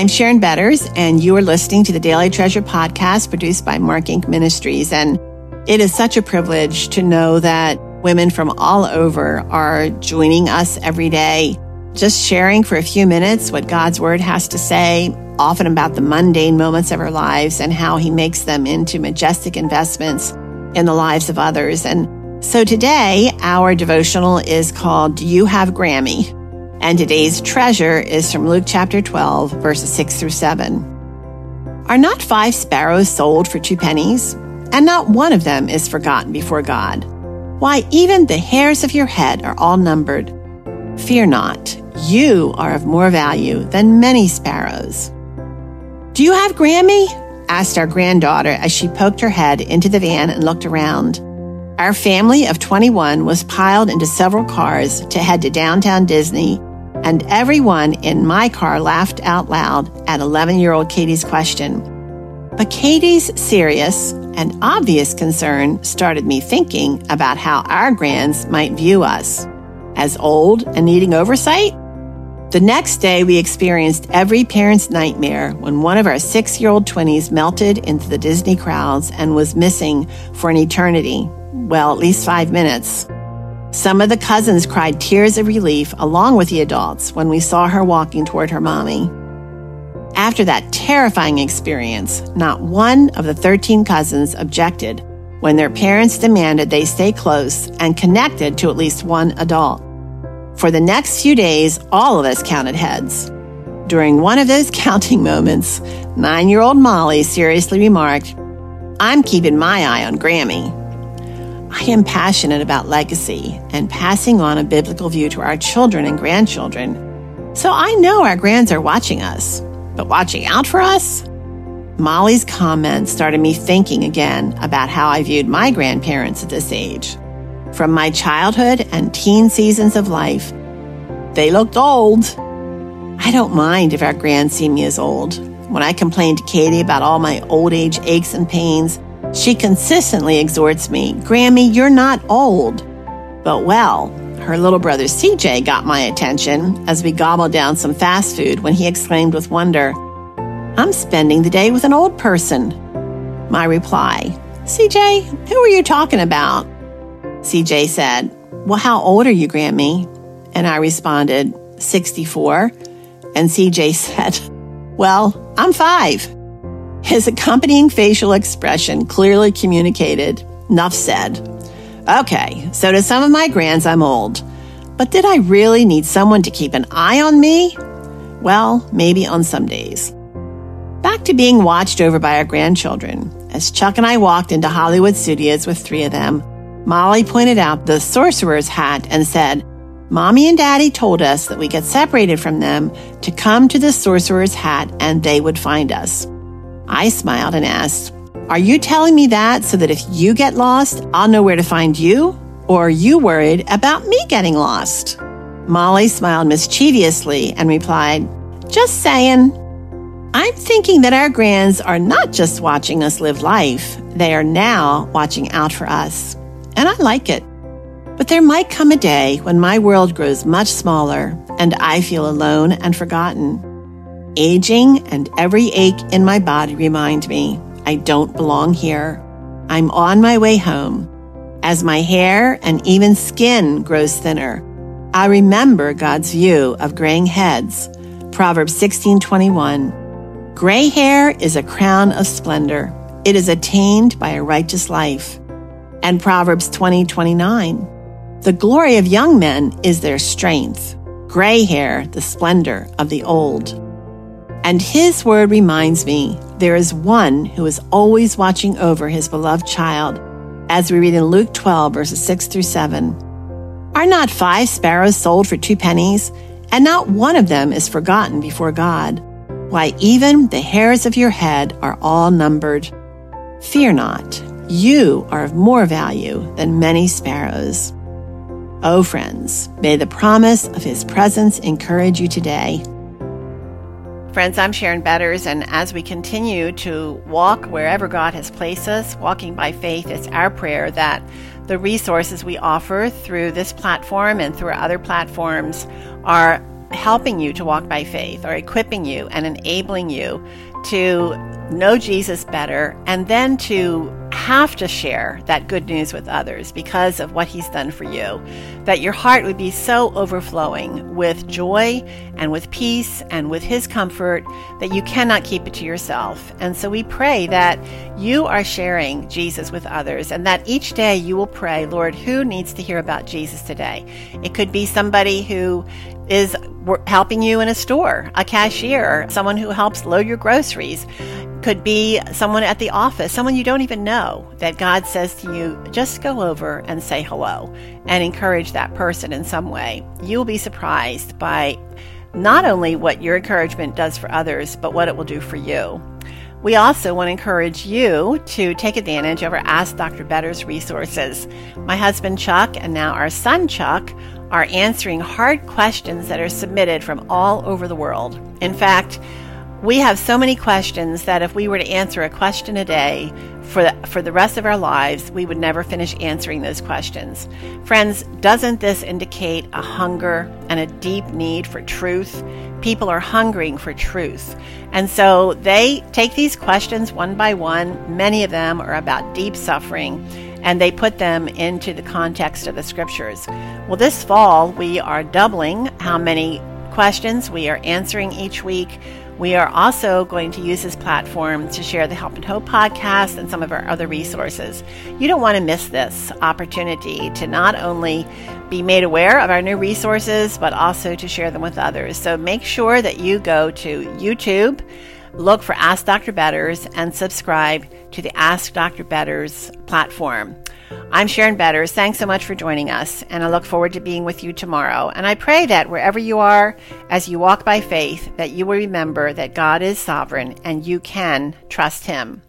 I'm Sharon Betters, and you are listening to the Daily Treasure podcast produced by Mark Inc. Ministries. And it is such a privilege to know that women from all over are joining us every day, just sharing for a few minutes what God's Word has to say, often about the mundane moments of our lives and how He makes them into majestic investments in the lives of others. And so today, our devotional is called Do You Have Grammy? And today's treasure is from Luke chapter 12, verses 6 through 7. Are not five sparrows sold for two pennies? And not one of them is forgotten before God. Why, even the hairs of your head are all numbered. Fear not, you are of more value than many sparrows. Do you have Grammy? asked our granddaughter as she poked her head into the van and looked around. Our family of 21 was piled into several cars to head to downtown Disney and everyone in my car laughed out loud at 11 year old Katie's question. But Katie's serious and obvious concern started me thinking about how our grands might view us as old and needing oversight. The next day, we experienced every parent's nightmare when one of our six year old twinnies melted into the Disney crowds and was missing for an eternity. Well, at least five minutes. Some of the cousins cried tears of relief along with the adults when we saw her walking toward her mommy. After that terrifying experience, not one of the 13 cousins objected when their parents demanded they stay close and connected to at least one adult. For the next few days, all of us counted heads. During one of those counting moments, nine year old Molly seriously remarked, I'm keeping my eye on Grammy. I am passionate about legacy and passing on a biblical view to our children and grandchildren. So I know our grands are watching us, but watching out for us? Molly's comments started me thinking again about how I viewed my grandparents at this age. From my childhood and teen seasons of life, they looked old. I don't mind if our grands see me as old. When I complained to Katie about all my old age aches and pains, she consistently exhorts me, Grammy, you're not old. But well, her little brother CJ got my attention as we gobbled down some fast food when he exclaimed with wonder, I'm spending the day with an old person. My reply, CJ, who are you talking about? CJ said, Well, how old are you, Grammy? And I responded, 64. And CJ said, Well, I'm five. His accompanying facial expression clearly communicated, Nuff said. Okay, so to some of my grands, I'm old. But did I really need someone to keep an eye on me? Well, maybe on some days. Back to being watched over by our grandchildren. As Chuck and I walked into Hollywood Studios with three of them, Molly pointed out the sorcerer's hat and said, Mommy and Daddy told us that we get separated from them to come to the sorcerer's hat and they would find us. I smiled and asked, Are you telling me that so that if you get lost, I'll know where to find you? Or are you worried about me getting lost? Molly smiled mischievously and replied, Just saying. I'm thinking that our grands are not just watching us live life, they are now watching out for us. And I like it. But there might come a day when my world grows much smaller and I feel alone and forgotten. Aging and every ache in my body remind me I don't belong here. I'm on my way home. As my hair and even skin grows thinner, I remember God's view of graying heads. Proverbs 16:21. Gray hair is a crown of splendor. It is attained by a righteous life. And Proverbs 20:29. the glory of young men is their strength. Gray hair, the splendor of the old. And his word reminds me there is one who is always watching over his beloved child, as we read in Luke 12, verses 6 through 7. Are not five sparrows sold for two pennies, and not one of them is forgotten before God? Why, even the hairs of your head are all numbered. Fear not, you are of more value than many sparrows. Oh, friends, may the promise of his presence encourage you today. Friends, I'm Sharon Betters, and as we continue to walk wherever God has placed us, walking by faith, it's our prayer that the resources we offer through this platform and through other platforms are helping you to walk by faith or equipping you and enabling you to know Jesus better and then to have to share that good news with others because of what he's done for you. That your heart would be so overflowing with joy and with peace and with his comfort that you cannot keep it to yourself. And so we pray that you are sharing Jesus with others and that each day you will pray, Lord, who needs to hear about Jesus today? It could be somebody who is helping you in a store, a cashier, someone who helps load your groceries could be someone at the office, someone you don't even know, that God says to you, just go over and say hello and encourage that person in some way. You'll be surprised by not only what your encouragement does for others, but what it will do for you. We also want to encourage you to take advantage of our Ask Dr. Betters resources. My husband Chuck and now our son Chuck are answering hard questions that are submitted from all over the world. In fact, we have so many questions that if we were to answer a question a day for the, for the rest of our lives, we would never finish answering those questions. Friends, doesn't this indicate a hunger and a deep need for truth? People are hungering for truth. And so they take these questions one by one. Many of them are about deep suffering and they put them into the context of the scriptures. Well, this fall, we are doubling how many questions we are answering each week. We are also going to use this platform to share the Help and Hope podcast and some of our other resources. You don't want to miss this opportunity to not only be made aware of our new resources, but also to share them with others. So make sure that you go to YouTube, look for Ask Dr. Betters, and subscribe to the Ask Dr. Betters platform. I'm Sharon Betters. Thanks so much for joining us, and I look forward to being with you tomorrow. And I pray that wherever you are, as you walk by faith, that you will remember that God is sovereign and you can trust Him.